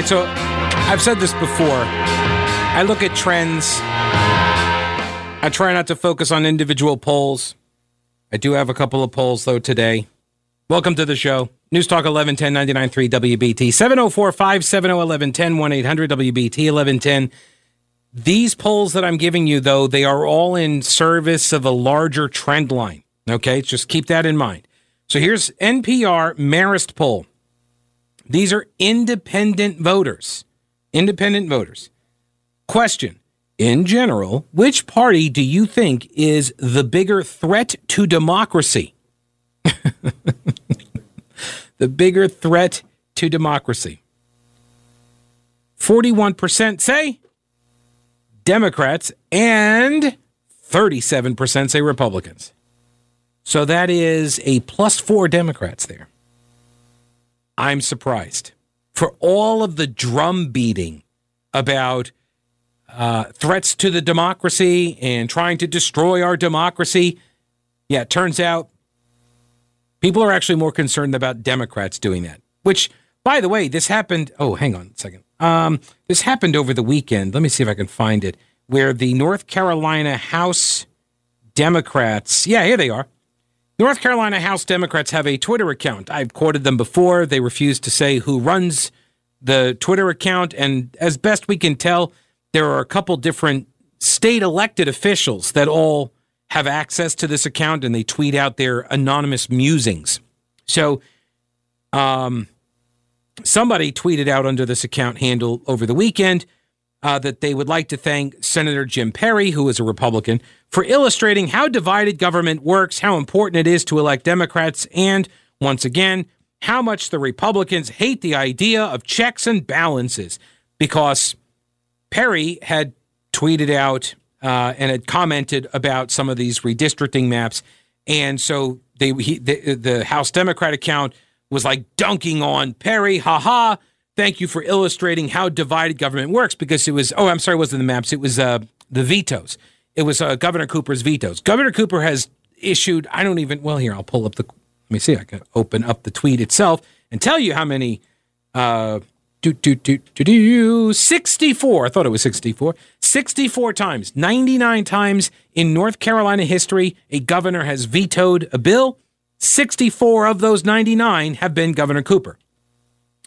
right, so I've said this before. I look at trends. I try not to focus on individual polls. I do have a couple of polls, though, today. Welcome to the show. News Talk 1110 993 WBT 704 570 1110 1 800 WBT 1110. These polls that I'm giving you, though, they are all in service of a larger trend line. Okay, just keep that in mind. So here's NPR Marist poll. These are independent voters. Independent voters. Question In general, which party do you think is the bigger threat to democracy? the bigger threat to democracy. 41% say Democrats and 37% say Republicans. So that is a plus four Democrats there. I'm surprised for all of the drum beating about uh, threats to the democracy and trying to destroy our democracy. Yeah, it turns out people are actually more concerned about Democrats doing that. Which, by the way, this happened. Oh, hang on a second. Um, this happened over the weekend. Let me see if I can find it. Where the North Carolina House Democrats, yeah, here they are. North Carolina House Democrats have a Twitter account. I've quoted them before. They refuse to say who runs the Twitter account. And as best we can tell, there are a couple different state elected officials that all have access to this account and they tweet out their anonymous musings. So, um, somebody tweeted out under this account handle over the weekend uh, that they would like to thank Senator Jim Perry, who is a Republican, for illustrating how divided government works, how important it is to elect Democrats, and once again, how much the Republicans hate the idea of checks and balances. Because Perry had tweeted out uh, and had commented about some of these redistricting maps, and so they he, the, the House Democrat account was like dunking on Perry, haha. Thank you for illustrating how divided government works because it was, oh, I'm sorry, it wasn't the maps, it was uh, the vetoes. It was uh, Governor Cooper's vetoes. Governor Cooper has issued, I don't even, well, here, I'll pull up the, let me see, I can open up the tweet itself and tell you how many, uh, do, do, do, do, do, 64, I thought it was 64, 64 times, 99 times in North Carolina history, a governor has vetoed a bill. 64 of those 99 have been Governor Cooper.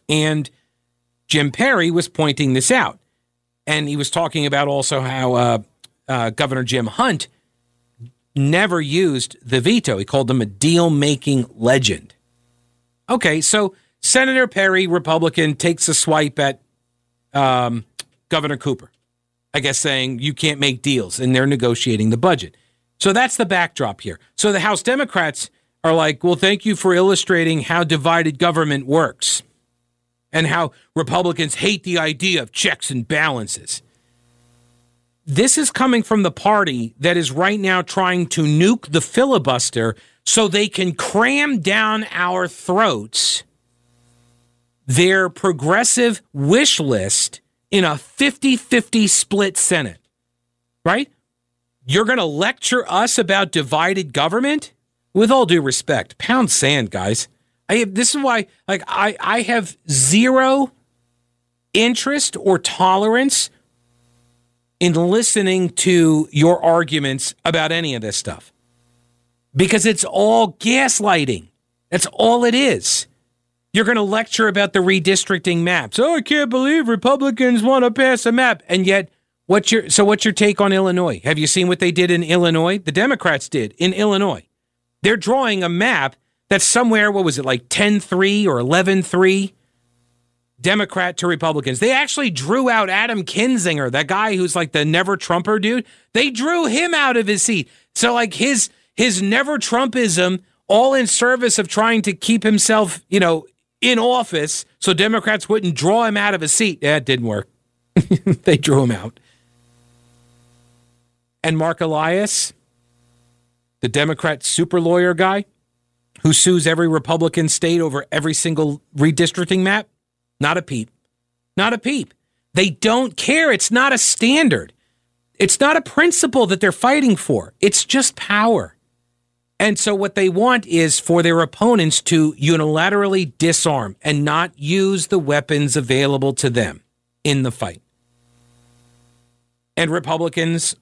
And Jim Perry was pointing this out. And he was talking about also how uh, uh, Governor Jim Hunt never used the veto. He called him a deal making legend. Okay, so Senator Perry, Republican, takes a swipe at um, Governor Cooper, I guess saying you can't make deals, and they're negotiating the budget. So that's the backdrop here. So the House Democrats are like, well, thank you for illustrating how divided government works and how Republicans hate the idea of checks and balances. This is coming from the party that is right now trying to nuke the filibuster so they can cram down our throats their progressive wish list in a 50 50 split Senate, right? You're going to lecture us about divided government? With all due respect, pound sand, guys. I have, this is why like I, I have zero interest or tolerance in listening to your arguments about any of this stuff. Because it's all gaslighting. That's all it is. You're going to lecture about the redistricting maps. Oh, I can't believe Republicans want to pass a map. And yet, what's your so what's your take on Illinois? Have you seen what they did in Illinois? The Democrats did in Illinois. They're drawing a map that's somewhere, what was it, like 10 3 or 11 3? Democrat to Republicans. They actually drew out Adam Kinzinger, that guy who's like the never Trumper dude. They drew him out of his seat. So like his his never Trumpism, all in service of trying to keep himself, you know, in office, so Democrats wouldn't draw him out of his seat. That didn't work. they drew him out. And Mark Elias, the Democrat super lawyer guy who sues every Republican state over every single redistricting map, not a peep. Not a peep. They don't care. It's not a standard. It's not a principle that they're fighting for. It's just power. And so what they want is for their opponents to unilaterally disarm and not use the weapons available to them in the fight. And Republicans,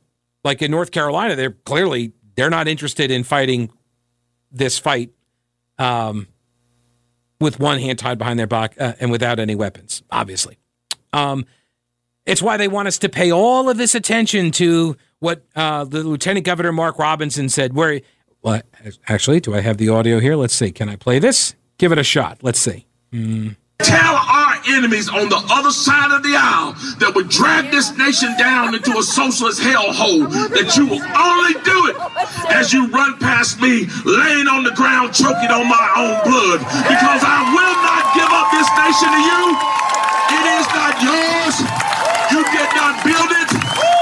like in North Carolina, they're clearly they're not interested in fighting this fight um, with one hand tied behind their back uh, and without any weapons, obviously. Um, it's why they want us to pay all of this attention to what uh, the Lieutenant Governor Mark Robinson said, where well, actually, do I have the audio here? Let's see. Can I play this? Give it a shot. Let's see. Mm. Tell enemies on the other side of the aisle that would drag this nation down into a socialist hellhole that you will only do it as you run past me laying on the ground choking on my own blood because I will not give up this nation to you. It is not yours. You did not build it.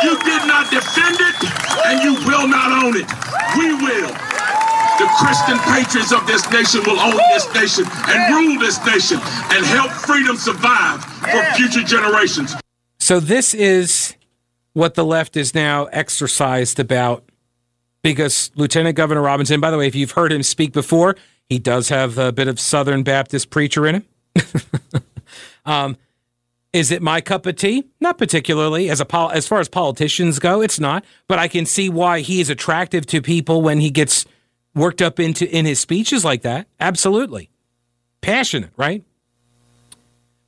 You did not defend it. And you will not own it. We will. The Christian patriots of this nation will own this nation and rule this nation and help freedom survive for future generations. So, this is what the left is now exercised about because Lieutenant Governor Robinson, by the way, if you've heard him speak before, he does have a bit of Southern Baptist preacher in him. um, is it my cup of tea? Not particularly. As a pol- as far as politicians go, it's not. But I can see why he is attractive to people when he gets worked up into in his speeches like that. Absolutely. Passionate, right?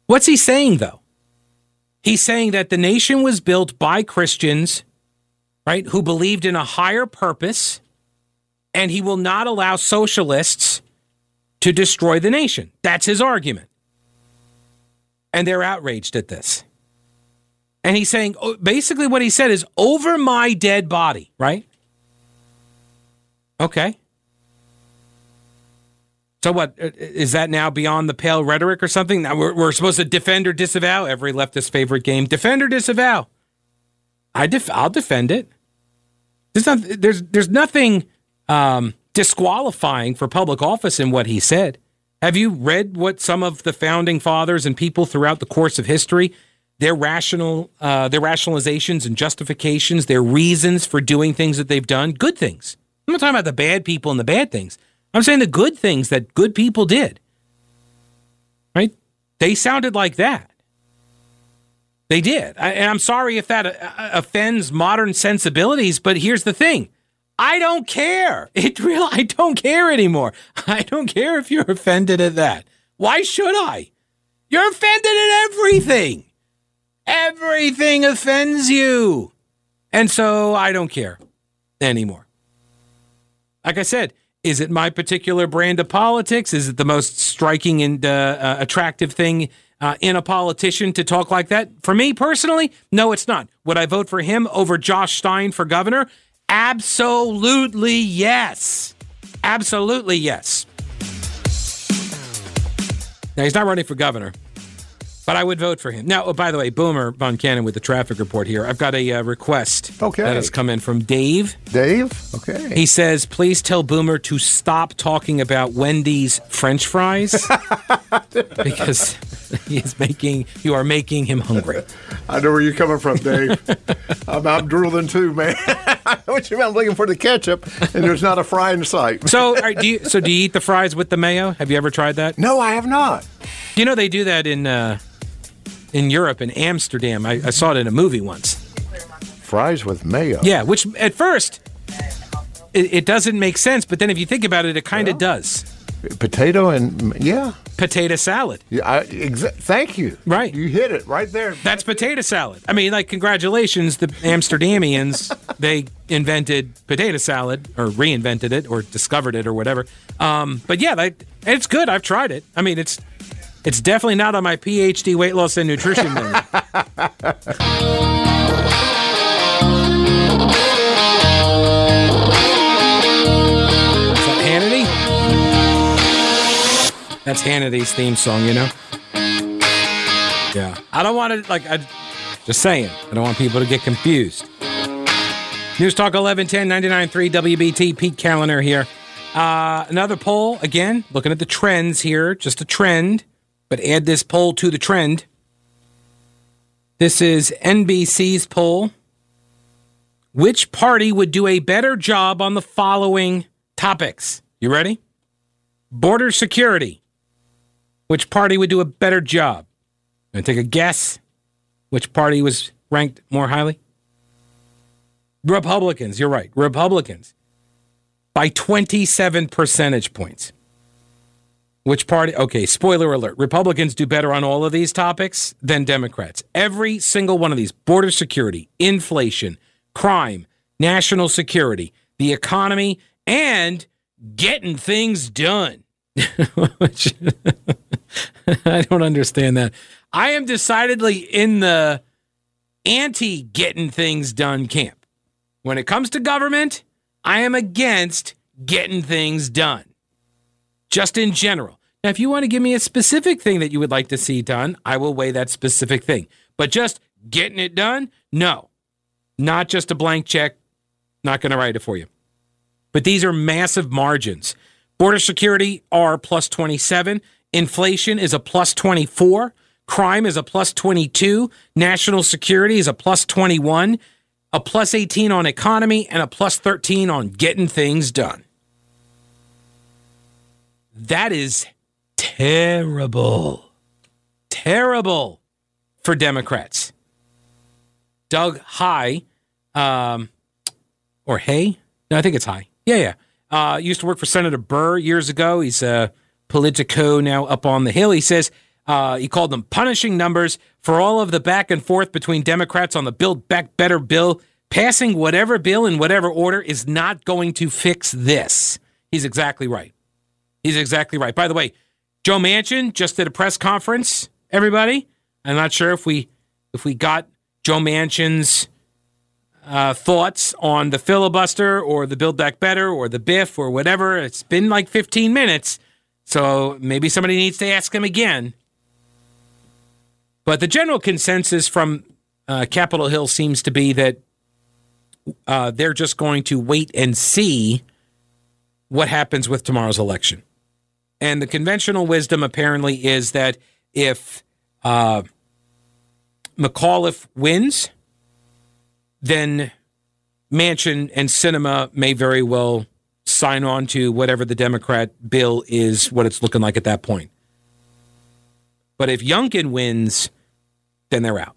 What's he saying though? He's saying that the nation was built by Christians, right, who believed in a higher purpose, and he will not allow socialists to destroy the nation. That's his argument. And they're outraged at this. And he's saying oh, basically what he said is over my dead body, right? Okay. So what uh, that now beyond the pale rhetoric or something? Now we're, we're supposed to defend or disavow every leftist favorite game. Defend or disavow. I def- I'll defend it. There's not, there's there's nothing um, disqualifying for public office in what he said. Have you read what some of the founding fathers and people throughout the course of history their rational uh, their rationalizations and justifications, their reasons for doing things that they've done, good things. I'm not talking about the bad people and the bad things. I'm saying the good things that good people did. Right? They sounded like that. They did. I, and I'm sorry if that uh, offends modern sensibilities, but here's the thing. I don't care. It real I don't care anymore. I don't care if you're offended at that. Why should I? You're offended at everything. Everything offends you. And so I don't care anymore. Like I said, is it my particular brand of politics? Is it the most striking and uh, uh, attractive thing uh, in a politician to talk like that? For me personally, no, it's not. Would I vote for him over Josh Stein for governor? Absolutely yes. Absolutely yes. Now, he's not running for governor but I would vote for him. Now, oh, by the way, Boomer Von Cannon with the traffic report here. I've got a uh, request okay. that has come in from Dave. Dave? Okay. He says, please tell Boomer to stop talking about Wendy's French fries because he is making you are making him hungry. I know where you're coming from, Dave. I'm, I'm drooling too, man. I know what you mean. I'm looking for the ketchup, and there's not a fry in sight. so, right, do you, so do you eat the fries with the mayo? Have you ever tried that? No, I have not. You know they do that in uh, in Europe, in Amsterdam. I, I saw it in a movie once. Fries with mayo. Yeah, which at first it, it doesn't make sense, but then if you think about it, it kind of does. Potato and yeah, potato salad. Yeah, I, exa- thank you. Right, you hit it right there. That's potato salad. I mean, like, congratulations, the Amsterdamians. they invented potato salad, or reinvented it, or discovered it, or whatever. Um, but yeah, like, it's good. I've tried it. I mean, it's it's definitely not on my PhD weight loss and nutrition menu. Is that Hannity? That's Hannity's theme song, you know? Yeah. I don't want to, like, I, just saying. I don't want people to get confused. News Talk 1110 99.3 WBT, Pete Kaliner here. Uh, another poll, again, looking at the trends here, just a trend but add this poll to the trend. This is NBC's poll. Which party would do a better job on the following topics. You ready? Border security. Which party would do a better job? Gonna take a guess? Which party was ranked more highly? Republicans. You're right. Republicans by 27 percentage points. Which party? Okay, spoiler alert. Republicans do better on all of these topics than Democrats. Every single one of these border security, inflation, crime, national security, the economy, and getting things done. Which I don't understand that. I am decidedly in the anti getting things done camp. When it comes to government, I am against getting things done just in general. Now, if you want to give me a specific thing that you would like to see done, I will weigh that specific thing. But just getting it done, no. Not just a blank check, not going to write it for you. But these are massive margins. Border security are plus 27. Inflation is a plus 24. Crime is a plus 22. National security is a plus 21. A plus 18 on economy and a plus 13 on getting things done. That is terrible. Terrible for Democrats. Doug Heye, um, or Hay? No, I think it's High. Yeah, yeah. Uh, used to work for Senator Burr years ago. He's a Politico now up on the Hill. He says uh, he called them punishing numbers for all of the back and forth between Democrats on the Build Back Better bill. Passing whatever bill in whatever order is not going to fix this. He's exactly right. He's exactly right. By the way, Joe Manchin just did a press conference. Everybody, I'm not sure if we if we got Joe Manchin's uh, thoughts on the filibuster or the Build Back Better or the BIF or whatever. It's been like 15 minutes, so maybe somebody needs to ask him again. But the general consensus from uh, Capitol Hill seems to be that uh, they're just going to wait and see what happens with tomorrow's election. And the conventional wisdom apparently is that if uh, McAuliffe wins, then Manchin and Sinema may very well sign on to whatever the Democrat bill is, what it's looking like at that point. But if Youngkin wins, then they're out.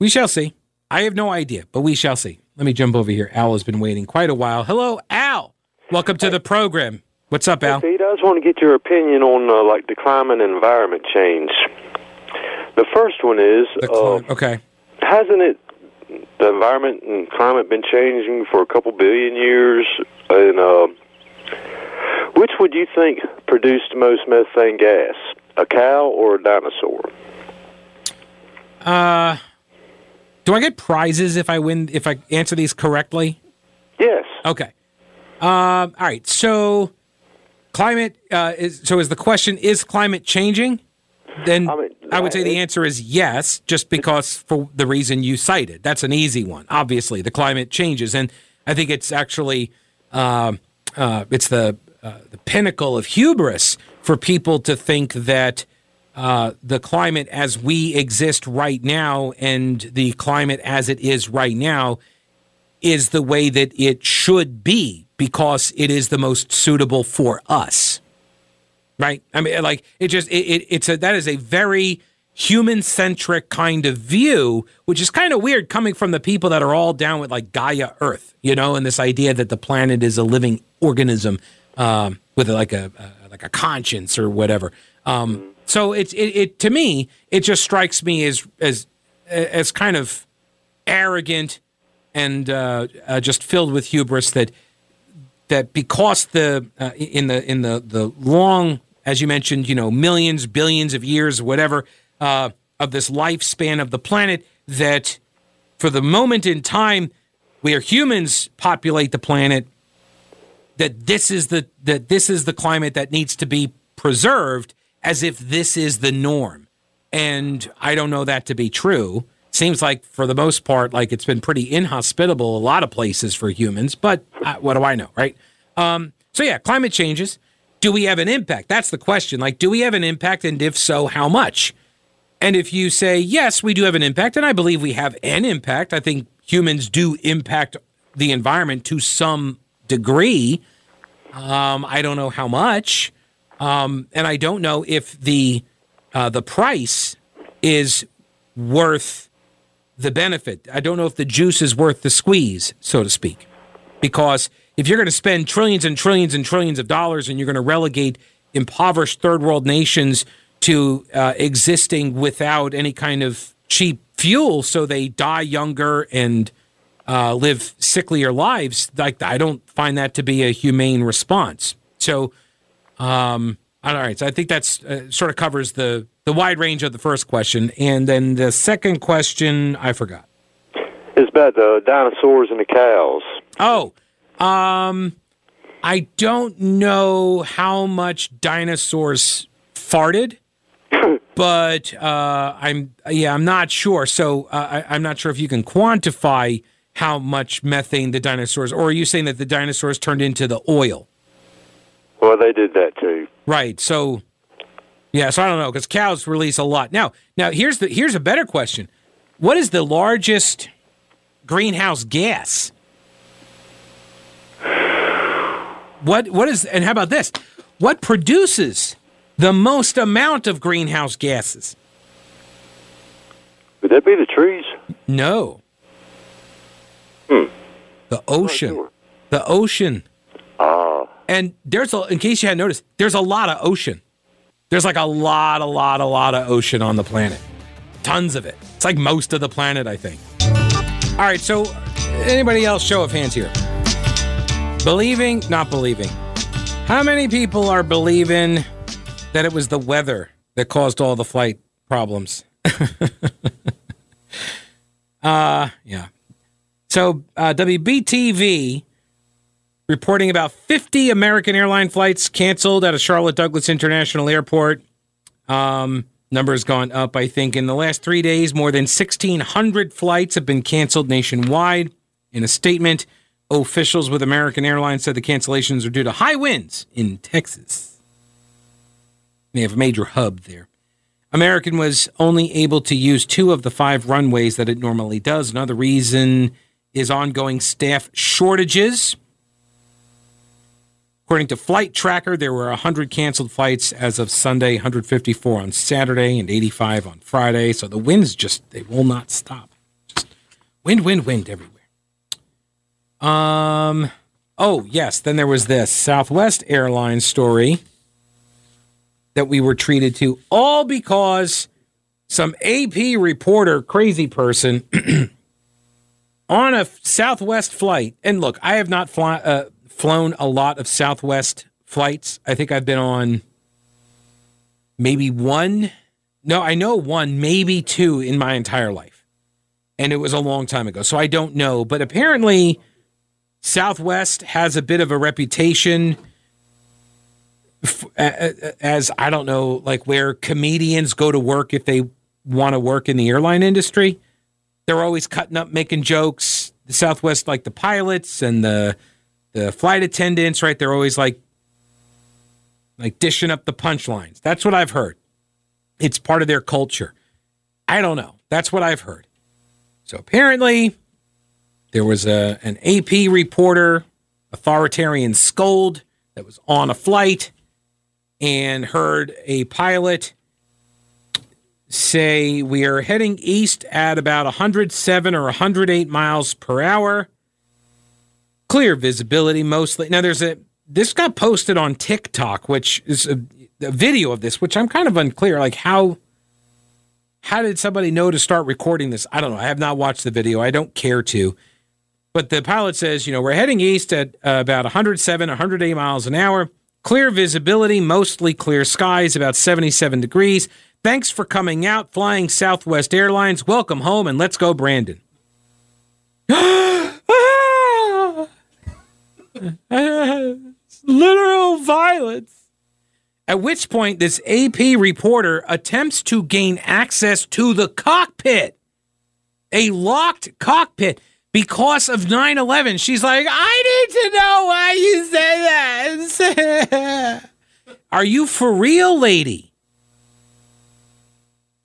We shall see. I have no idea, but we shall see. Let me jump over here. Al has been waiting quite a while. Hello, Al. Welcome to the program. What's up, Al? Pete, I just want to get your opinion on uh, like the climate and environment change. The first one is uh, okay. Hasn't it the environment and climate been changing for a couple billion years? And uh, which would you think produced most methane gas, a cow or a dinosaur? Uh, do I get prizes if I win if I answer these correctly? Yes. Okay. Um, all right. So climate uh, is so is the question is climate changing? Then I, mean, I would say the answer is yes, just because for the reason you cited. That's an easy one. Obviously, the climate changes, and I think it's actually uh, uh, it's the uh, the pinnacle of hubris for people to think that uh, the climate as we exist right now and the climate as it is right now is the way that it should be because it is the most suitable for us. Right? I mean, like it just it, it it's a that is a very human centric kind of view, which is kind of weird coming from the people that are all down with like Gaia Earth, you know, and this idea that the planet is a living organism um, with like a, a, like a conscience or whatever. Um, so it's it, it to me it just strikes me as as as kind of arrogant and uh, uh, just filled with hubris that that because the uh, in the in the the long as you mentioned you know millions billions of years whatever uh, of this lifespan of the planet that for the moment in time where humans populate the planet that this is the that this is the climate that needs to be preserved as if this is the norm. And i don't know that to be true seems like for the most part like it's been pretty inhospitable a lot of places for humans but uh, what do i know right? Um, so yeah climate changes. Do we have an impact? That's the question. Like do we have an impact? And if so how much? And if you say yes we do have an impact and i believe we have an impact i think humans do impact the environment to some degree. Um, I don't know how much, um, and I don't know if the uh, the price is worth the benefit. I don't know if the juice is worth the squeeze, so to speak, because if you're going to spend trillions and trillions and trillions of dollars and you're going to relegate impoverished third world nations to uh, existing without any kind of cheap fuel, so they die younger and uh, live sicklier lives, like I don't find that to be a humane response. So, um, all right, so I think that's uh, sort of covers the the wide range of the first question, and then the second question I forgot. It's about the dinosaurs and the cows. Oh, um, I don't know how much dinosaurs farted, but uh, I'm yeah, I'm not sure. So uh, I, I'm not sure if you can quantify how much methane the dinosaurs, or are you saying that the dinosaurs turned into the oil? Well, they did that too. Right. So yeah, so I don't know because cows release a lot. Now, now here's the here's a better question: What is the largest greenhouse gas? What what is and how about this? What produces the most amount of greenhouse gases? Would that be the trees? No. Hmm. The ocean. sure. The ocean. Ah, And there's a in case you hadn't noticed, there's a lot of ocean. There's like a lot, a lot, a lot of ocean on the planet. Tons of it. It's like most of the planet, I think. All right, so anybody else show of hands here? Believing, not believing. How many people are believing that it was the weather that caused all the flight problems? uh, yeah. So uh, WBTV reporting about 50 American airline flights canceled out of Charlotte Douglas International Airport. Um, numbers gone up, I think, in the last three days. More than 1,600 flights have been canceled nationwide. In a statement, officials with American Airlines said the cancellations are due to high winds in Texas. They have a major hub there. American was only able to use two of the five runways that it normally does. Another reason is ongoing staff shortages. According to Flight Tracker, there were 100 canceled flights as of Sunday, 154 on Saturday, and 85 on Friday. So the winds just, they will not stop. Just wind, wind, wind everywhere. Um, oh, yes. Then there was this Southwest Airlines story that we were treated to, all because some AP reporter, crazy person, on a Southwest flight. And look, I have not fly, uh, flown a lot of Southwest flights. I think I've been on maybe one. No, I know one, maybe two in my entire life. And it was a long time ago. So I don't know. But apparently, Southwest has a bit of a reputation as, I don't know, like where comedians go to work if they want to work in the airline industry. They're always cutting up, making jokes. The Southwest, like the pilots and the the flight attendants, right? They're always like like dishing up the punchlines. That's what I've heard. It's part of their culture. I don't know. That's what I've heard. So apparently there was a an AP reporter, authoritarian scold that was on a flight and heard a pilot say we are heading east at about 107 or 108 miles per hour clear visibility mostly. Now there's a this got posted on TikTok, which is a, a, video of this, which I'm kind of unclear. Like how how did somebody know to start recording this? I don't know. I have not watched the video. I don't care to. But the pilot says, you know, we're heading east at uh, about 107, 108 miles an hour. Clear visibility, mostly clear skies, about 77 degrees. Thanks for coming out, flying Southwest Airlines. Welcome home, and let's go, Brandon. literal violence. At which point, this AP reporter attempts to gain access to the cockpit, a locked cockpit, because of 9 11. She's like, I need to know why you said that. Are you for real, lady?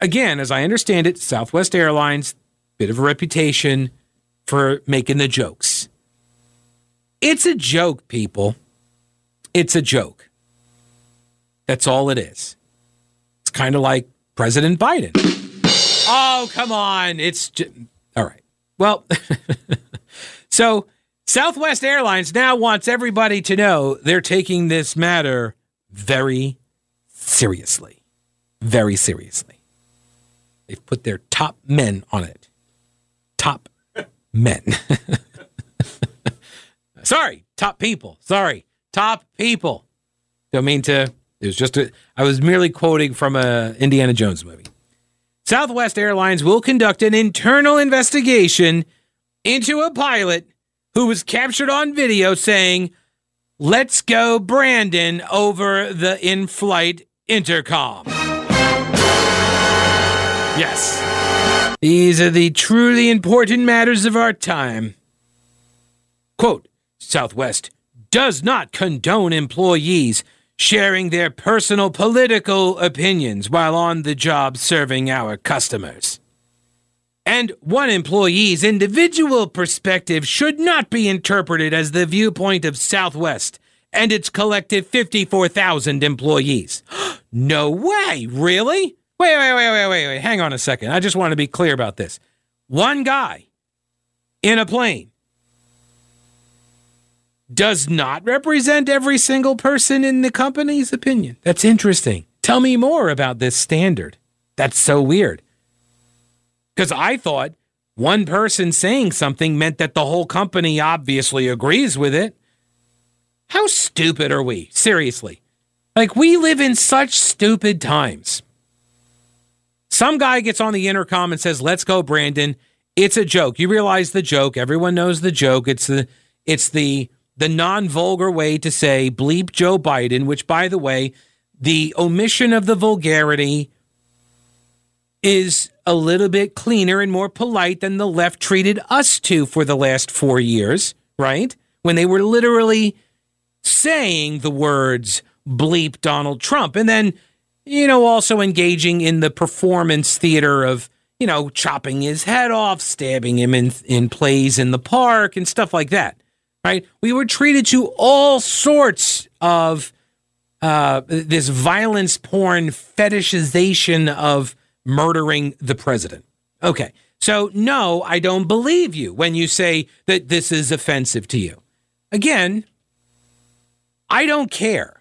Again, as I understand it, Southwest Airlines, bit of a reputation for making the jokes. It's a joke, people. It's a joke. That's all it is. It's kind of like President Biden. Oh, come on. It's just, all right. Well, so Southwest Airlines now wants everybody to know they're taking this matter very seriously. Very seriously. They've put their top men on it. Top men. Sorry, top people. Sorry, top people. Don't mean to. It was just a. I was merely quoting from a Indiana Jones movie. Southwest Airlines will conduct an internal investigation into a pilot who was captured on video saying, Let's go, Brandon, over the in flight intercom. Yes. These are the truly important matters of our time. Quote Southwest does not condone employees sharing their personal political opinions while on the job serving our customers. And one employee's individual perspective should not be interpreted as the viewpoint of Southwest and its collective 54,000 employees. no way, really? Wait, wait, wait, wait, wait, wait. Hang on a second. I just want to be clear about this. One guy in a plane does not represent every single person in the company's opinion. That's interesting. Tell me more about this standard. That's so weird. Because I thought one person saying something meant that the whole company obviously agrees with it. How stupid are we? Seriously. Like, we live in such stupid times. Some guy gets on the intercom and says, "Let's go, Brandon." It's a joke. You realize the joke. Everyone knows the joke. It's the it's the the non-vulgar way to say bleep Joe Biden, which by the way, the omission of the vulgarity is a little bit cleaner and more polite than the left treated us to for the last 4 years, right? When they were literally saying the words bleep Donald Trump and then you know, also engaging in the performance theater of, you know, chopping his head off, stabbing him in, in plays in the park and stuff like that, right? We were treated to all sorts of uh, this violence porn fetishization of murdering the president. Okay. So, no, I don't believe you when you say that this is offensive to you. Again, I don't care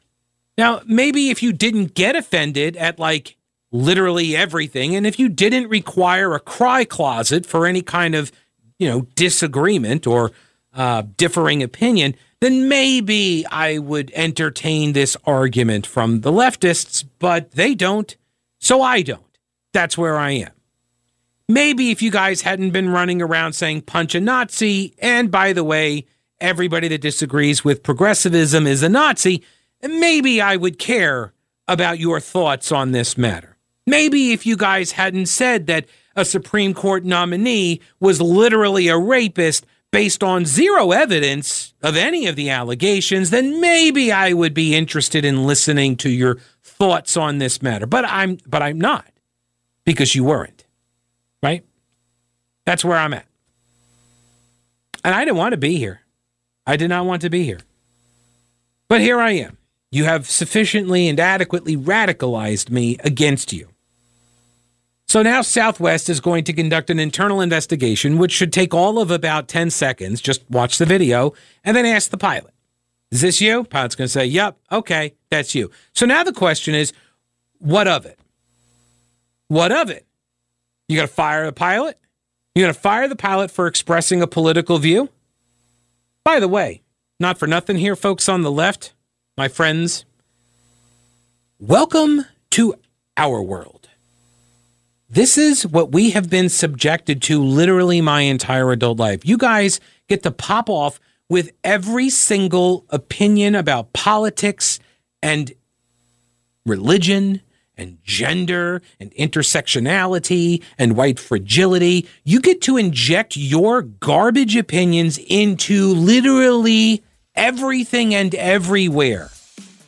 now, maybe if you didn't get offended at like literally everything, and if you didn't require a cry closet for any kind of, you know, disagreement or uh, differing opinion, then maybe I would entertain this argument from the leftists, but they don't, so I don't. That's where I am. Maybe if you guys hadn't been running around saying punch a Nazi, and by the way, everybody that disagrees with progressivism is a Nazi, maybe I would care about your thoughts on this matter. Maybe if you guys hadn't said that a Supreme Court nominee was literally a rapist based on zero evidence of any of the allegations, then maybe I would be interested in listening to your thoughts on this matter. But I'm but I'm not because you weren't. Right? That's where I'm at. And I didn't want to be here. I did not want to be here. But here I am. You have sufficiently and adequately radicalized me against you. So now Southwest is going to conduct an internal investigation, which should take all of about 10 seconds. Just watch the video and then ask the pilot, Is this you? Pilot's going to say, Yep, okay, that's you. So now the question is, What of it? What of it? You going to fire the pilot? You going to fire the pilot for expressing a political view? By the way, not for nothing here, folks on the left my friends, welcome to our world. This is what we have been subjected to literally my entire adult life. You guys get to pop off with every single opinion about politics and religion and gender and intersectionality and white fragility. You get to inject your garbage opinions into literally everything and everywhere.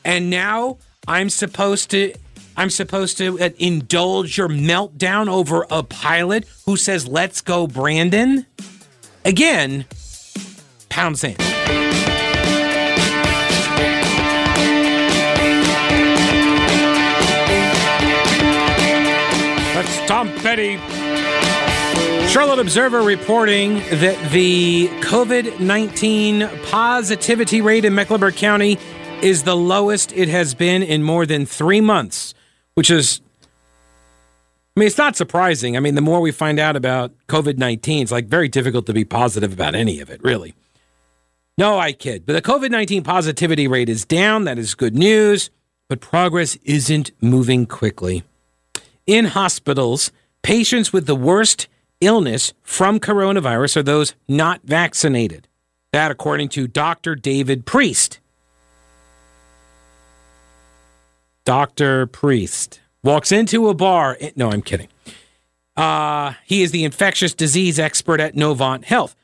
And now I'm supposed to I'm supposed to uh, indulge your meltdown over a pilot who says, let's go, Brandon? Again, pound sand. That's Tom Petty. Charlotte Observer reporting that the COVID 19 positivity rate in Mecklenburg County is the lowest it has been in more than three months which is, I mean, it's not surprising. I mean, the more we find out about COVID 19, it's like very difficult to be positive about any of it, really. No, I kid. But the COVID 19 positivity rate is down. That is good news. But progress isn't moving quickly. In hospitals, patients with the worst illness from coronavirus are those not vaccinated. That, according to Dr. David Priest. Dr. Priest walks into a bar. No, I'm kidding. Uh, he is the infectious disease expert at Novant Health.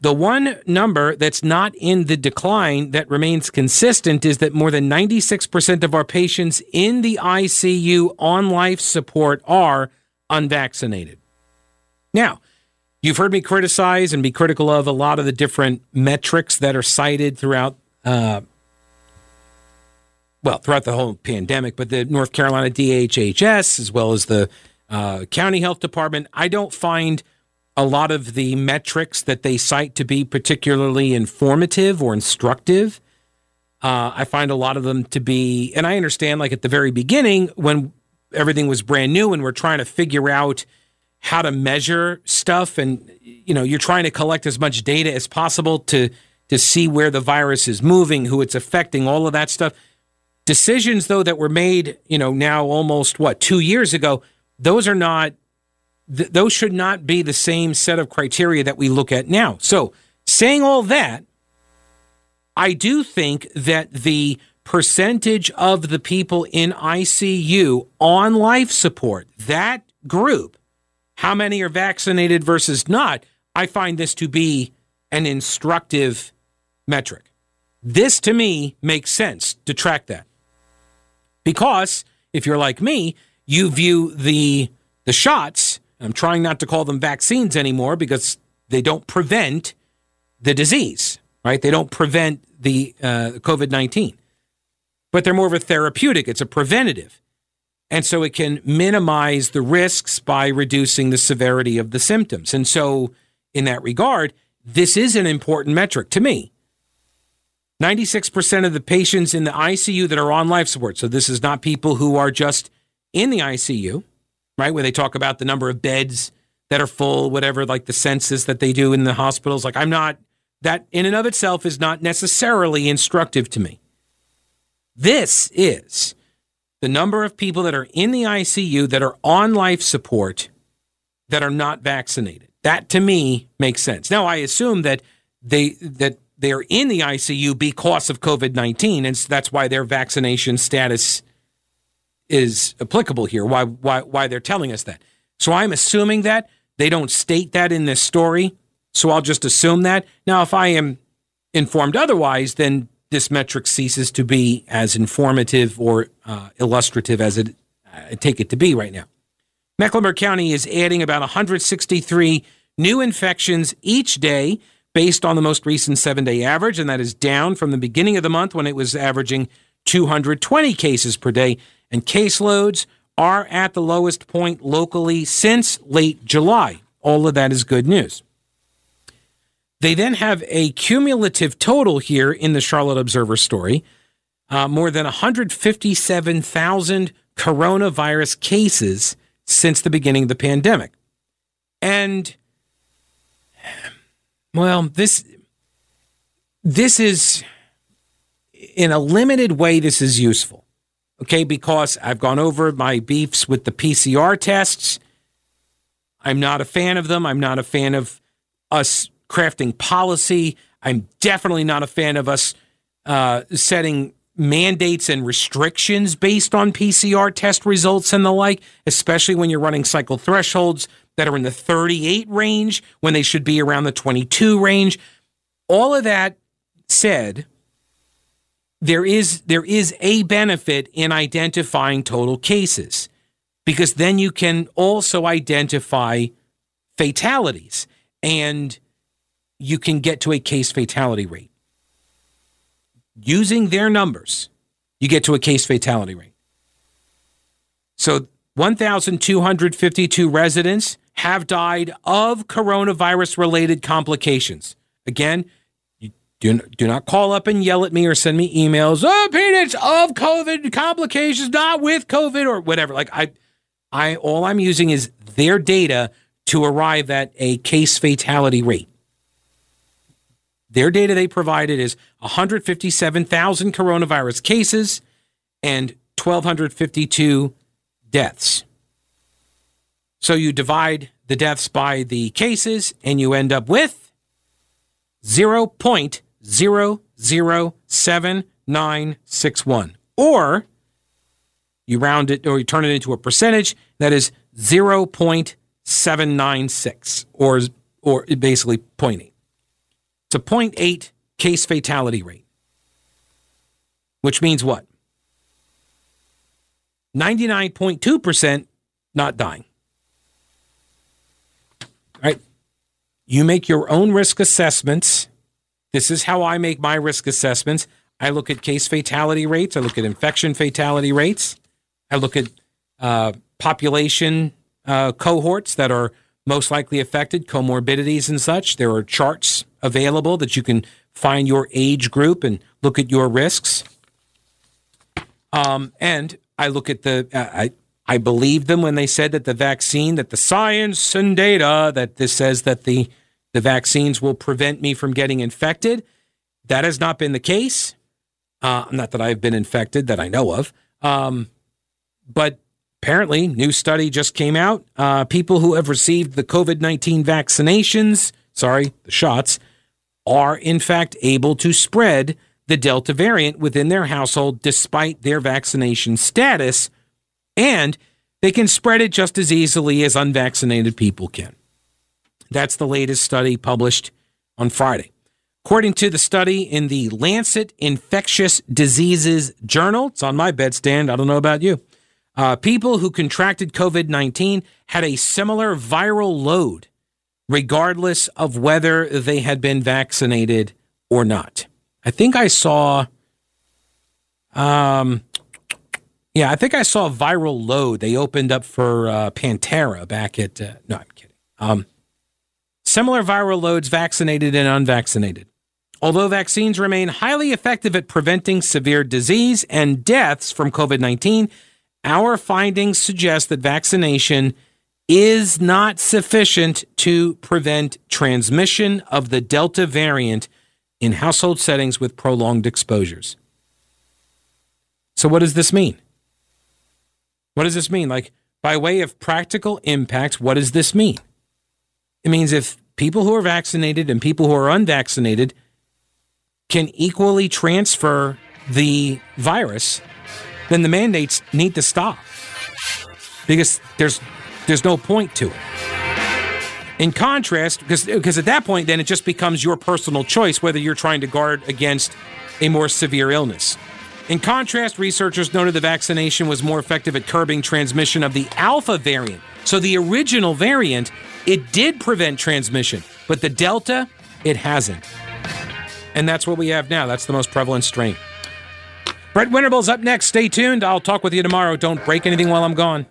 The one number that's not in the decline that remains consistent is that more than 96% of our patients in the ICU on life support are unvaccinated. Now, you've heard me criticize and be critical of a lot of the different metrics that are cited throughout, uh, well, throughout the whole pandemic, but the North Carolina DHHS as well as the uh, county health department. I don't find a lot of the metrics that they cite to be particularly informative or instructive. Uh, I find a lot of them to be, and I understand, like at the very beginning when everything was brand new and we're trying to figure out how to measure stuff, and you know, you're trying to collect as much data as possible to to see where the virus is moving, who it's affecting, all of that stuff. Decisions, though, that were made, you know, now almost what two years ago, those are not th- those should not be the same set of criteria that we look at now. So, saying all that, I do think that the percentage of the people in ICU on life support, that group, how many are vaccinated versus not, I find this to be an instructive metric. This to me makes sense to track that. Because if you're like me, you view the the shots I'm trying not to call them vaccines anymore because they don't prevent the disease, right? They don't prevent the uh, COVID 19, but they're more of a therapeutic, it's a preventative. And so it can minimize the risks by reducing the severity of the symptoms. And so, in that regard, this is an important metric to me. 96% of the patients in the ICU that are on life support, so this is not people who are just in the ICU, right? Where they talk about the number of beds that are full, whatever, like the census that they do in the hospitals. Like, I'm not, that in and of itself is not necessarily instructive to me. This is the number of people that are in the ICU that are on life support that are not vaccinated. That to me makes sense. Now, I assume that they, that they're in the ICU because of COVID 19, and so that's why their vaccination status is applicable here. Why why why they're telling us that? So I'm assuming that they don't state that in this story. So I'll just assume that. Now, if I am informed otherwise, then this metric ceases to be as informative or uh, illustrative as it I take it to be right now. Mecklenburg County is adding about 163 new infections each day based on the most recent seven day average, and that is down from the beginning of the month when it was averaging 220 cases per day and caseloads are at the lowest point locally since late July. All of that is good news. They then have a cumulative total here in the Charlotte Observer story uh, more than 157,000 coronavirus cases since the beginning of the pandemic. And, well, this, this is, in a limited way, this is useful okay, because I've gone over my beefs with the PCR tests. I'm not a fan of them. I'm not a fan of us crafting policy. I'm definitely not a fan of us uh, setting mandates and restrictions based on PCR test results and the like, especially when you're running cycle thresholds that are in the 38 range when they should be around the 22 range. All of that said, there is there is a benefit in identifying total cases because then you can also identify fatalities and you can get to a case fatality rate using their numbers you get to a case fatality rate so 1,252 residents have died of coronavirus related complications. Again, do, do not call up and yell at me or send me emails. Oh, Pete, of COVID complications, not with COVID or whatever. Like I, I all I'm using is their data to arrive at a case fatality rate. Their data they provided is 157,000 coronavirus cases and 1,252 deaths. So you divide the deaths by the cases and you end up with 0.007961. Or you round it or you turn it into a percentage that is 0.796 or, or basically 0.8. It's a 0.8 case fatality rate, which means what? 99.2% not dying. Right? You make your own risk assessments. This is how I make my risk assessments. I look at case fatality rates, I look at infection fatality rates, I look at uh, population uh, cohorts that are most likely affected, comorbidities and such. There are charts available that you can find your age group and look at your risks. Um, and I look at the, uh, I, I believe them when they said that the vaccine, that the science and data that this says that the, the vaccines will prevent me from getting infected. That has not been the case. Uh, not that I've been infected that I know of. Um, but apparently, new study just came out. Uh, people who have received the COVID 19 vaccinations, sorry, the shots, are in fact able to spread the Delta variant within their household despite their vaccination status, and they can spread it just as easily as unvaccinated people can. That's the latest study published on Friday. According to the study in the Lancet Infectious Diseases Journal, it's on my bedstand. I don't know about you. Uh, people who contracted COVID 19 had a similar viral load, regardless of whether they had been vaccinated or not. I think I saw, um, yeah, I think I saw viral load. They opened up for uh, Pantera back at, uh, no, I'm kidding. Um, similar viral loads, vaccinated and unvaccinated. Although vaccines remain highly effective at preventing severe disease and deaths from COVID 19, our findings suggest that vaccination is not sufficient to prevent transmission of the Delta variant in household settings with prolonged exposures. So, what does this mean? What does this mean? Like, by way of practical impacts, what does this mean? It means if people who are vaccinated and people who are unvaccinated can equally transfer the virus, then the mandates need to stop because there's there's no point to it. In contrast, because because at that point, then it just becomes your personal choice whether you're trying to guard against a more severe illness. In contrast, researchers noted the vaccination was more effective at curbing transmission of the alpha variant. So the original variant, it did prevent transmission, but the delta, it hasn't. And that's what we have now. That's the most prevalent strain. Brett Winterble's up next. Stay tuned. I'll talk with you tomorrow. Don't break anything while I'm gone.